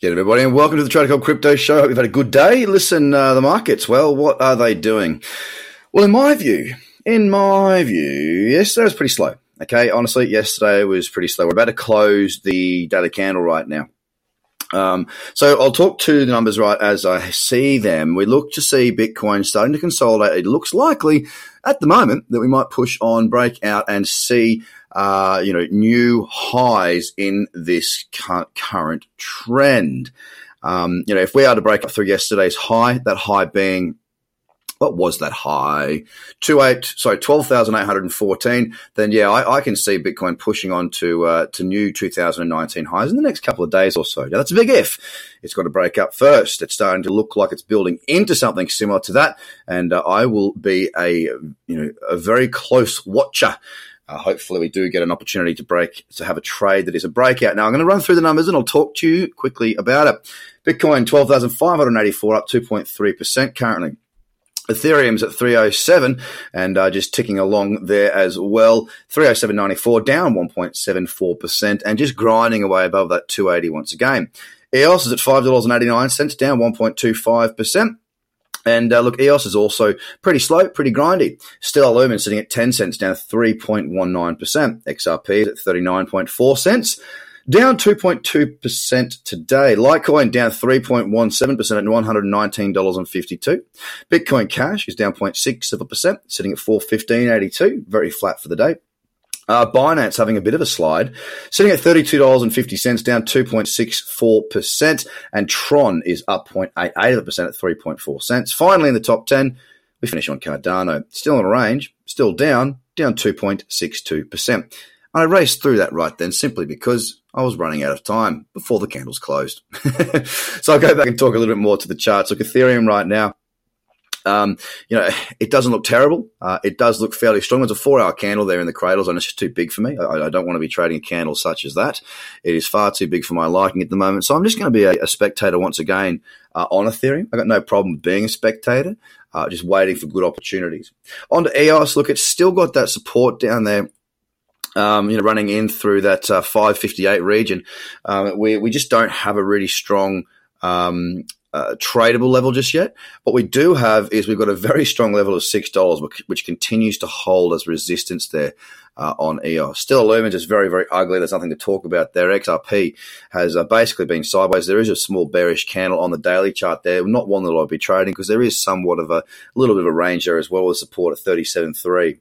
Get everybody, and welcome to the Trader Cobb Crypto Show. Hope you've had a good day. Listen, uh, the markets. Well, what are they doing? Well, in my view, in my view, yesterday was pretty slow. Okay, honestly, yesterday was pretty slow. We're about to close the daily candle right now. Um, so I'll talk to the numbers right as I see them. We look to see Bitcoin starting to consolidate. It looks likely at the moment that we might push on, break out, and see uh, you know, new highs in this current trend. Um, you know, if we are to break up through yesterday's high, that high being what was that high? Two eight, sorry, twelve thousand eight hundred and fourteen. Then yeah, I, I, can see Bitcoin pushing on to uh, to new 2019 highs in the next couple of days or so. Now that's a big if. It's got to break up first. It's starting to look like it's building into something similar to that, and uh, I will be a you know a very close watcher uh, hopefully, we do get an opportunity to break to have a trade that is a breakout. Now, I'm going to run through the numbers and I'll talk to you quickly about it. Bitcoin twelve thousand five hundred eighty four, up two point three percent currently. Ethereum's at 307 and uh, just ticking along there as well. 307.94 down 1.74% and just grinding away above that 280 once again. EOS is at $5.89 down 1.25%. And uh, look, EOS is also pretty slow, pretty grindy. Stellar Lumen sitting at 10 cents, down 3.19%. XRP is at 39.4 cents, down 2.2% today. Litecoin down 3.17% at $119.52. Bitcoin Cash is down 0.6 of a percent, sitting at 415.82, very flat for the day. Uh, Binance having a bit of a slide, sitting at $32.50, down 2.64%, and Tron is up 0.88% at 3.4 cents. Finally, in the top 10, we finish on Cardano. Still in a range, still down, down 2.62%. I raced through that right then simply because I was running out of time before the candles closed. so I'll go back and talk a little bit more to the charts. Look, Ethereum right now, um, you know, it doesn't look terrible. Uh, it does look fairly strong. There's a four hour candle there in the cradles, and it's just too big for me. I, I, don't want to be trading a candle such as that. It is far too big for my liking at the moment. So I'm just going to be a, a spectator once again uh, on Ethereum. I got no problem being a spectator, uh, just waiting for good opportunities. On to EOS, look, it's still got that support down there. Um, you know, running in through that uh, 558 region, um, we we just don't have a really strong um, uh, tradable level just yet. What we do have is we've got a very strong level of six dollars, which, which, continues to hold as resistance there uh, on EOS. Stellar Lumen is very, very ugly. There's nothing to talk about there. XRP has uh, basically been sideways. There is a small bearish candle on the daily chart there. Not one that I'll be trading because there is somewhat of a, a little bit of a range there as well as support at 37.3.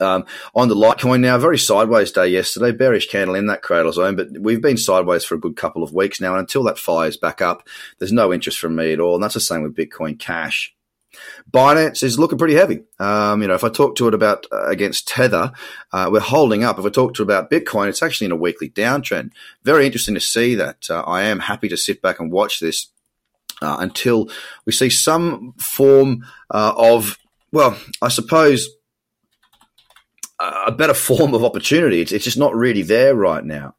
Um, on the Litecoin now, very sideways day yesterday, bearish candle in that cradle zone, but we've been sideways for a good couple of weeks now. And until that fires back up, there's no interest from me at all. And that's the same with Bitcoin Cash. Binance is looking pretty heavy. Um, you know, if I talk to it about uh, against Tether, uh, we're holding up. If I talk to it about Bitcoin, it's actually in a weekly downtrend. Very interesting to see that. Uh, I am happy to sit back and watch this uh, until we see some form uh, of, well, I suppose a better form of opportunity. It's, it's just not really there right now.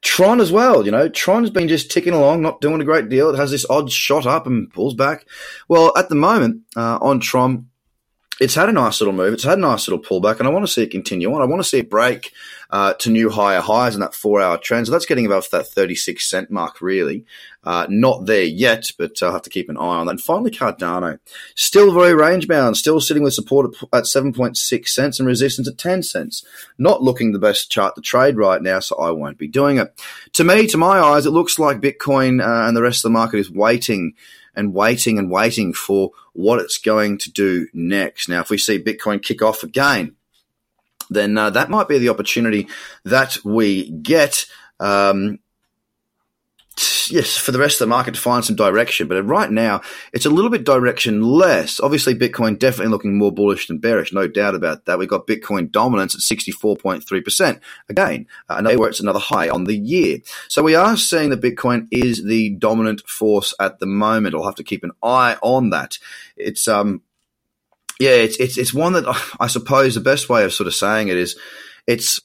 Tron as well, you know, Tron's been just ticking along, not doing a great deal. It has this odd shot up and pulls back. Well, at the moment, uh, on Tron, it's had a nice little move. It's had a nice little pullback, and I want to see it continue on. I want to see it break uh, to new higher highs in that four-hour trend. So that's getting above that 36 cent mark, really. Uh, not there yet, but I'll have to keep an eye on that. And finally, Cardano. Still very range-bound, still sitting with support at 7.6 cents and resistance at 10 cents. Not looking the best chart to trade right now, so I won't be doing it. To me, to my eyes, it looks like Bitcoin uh, and the rest of the market is waiting – and waiting and waiting for what it's going to do next. Now, if we see Bitcoin kick off again, then uh, that might be the opportunity that we get. Um, yes, for the rest of the market to find some direction. But right now, it's a little bit directionless. Obviously, Bitcoin definitely looking more bullish than bearish, no doubt about that. We've got Bitcoin dominance at 64.3%. Again, uh, another where it's another high on the year. So we are seeing that Bitcoin is the dominant force at the moment. I'll have to keep an eye on that. It's, um, yeah, it's, it's, it's one that I suppose the best way of sort of saying it is it's,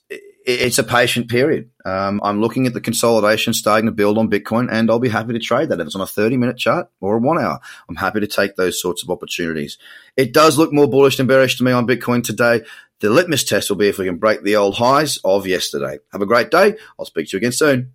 it's a patient period. Um, I'm looking at the consolidation starting to build on Bitcoin, and I'll be happy to trade that if it's on a 30 minute chart or a one hour. I'm happy to take those sorts of opportunities. It does look more bullish than bearish to me on Bitcoin today. The litmus test will be if we can break the old highs of yesterday. Have a great day. I'll speak to you again soon.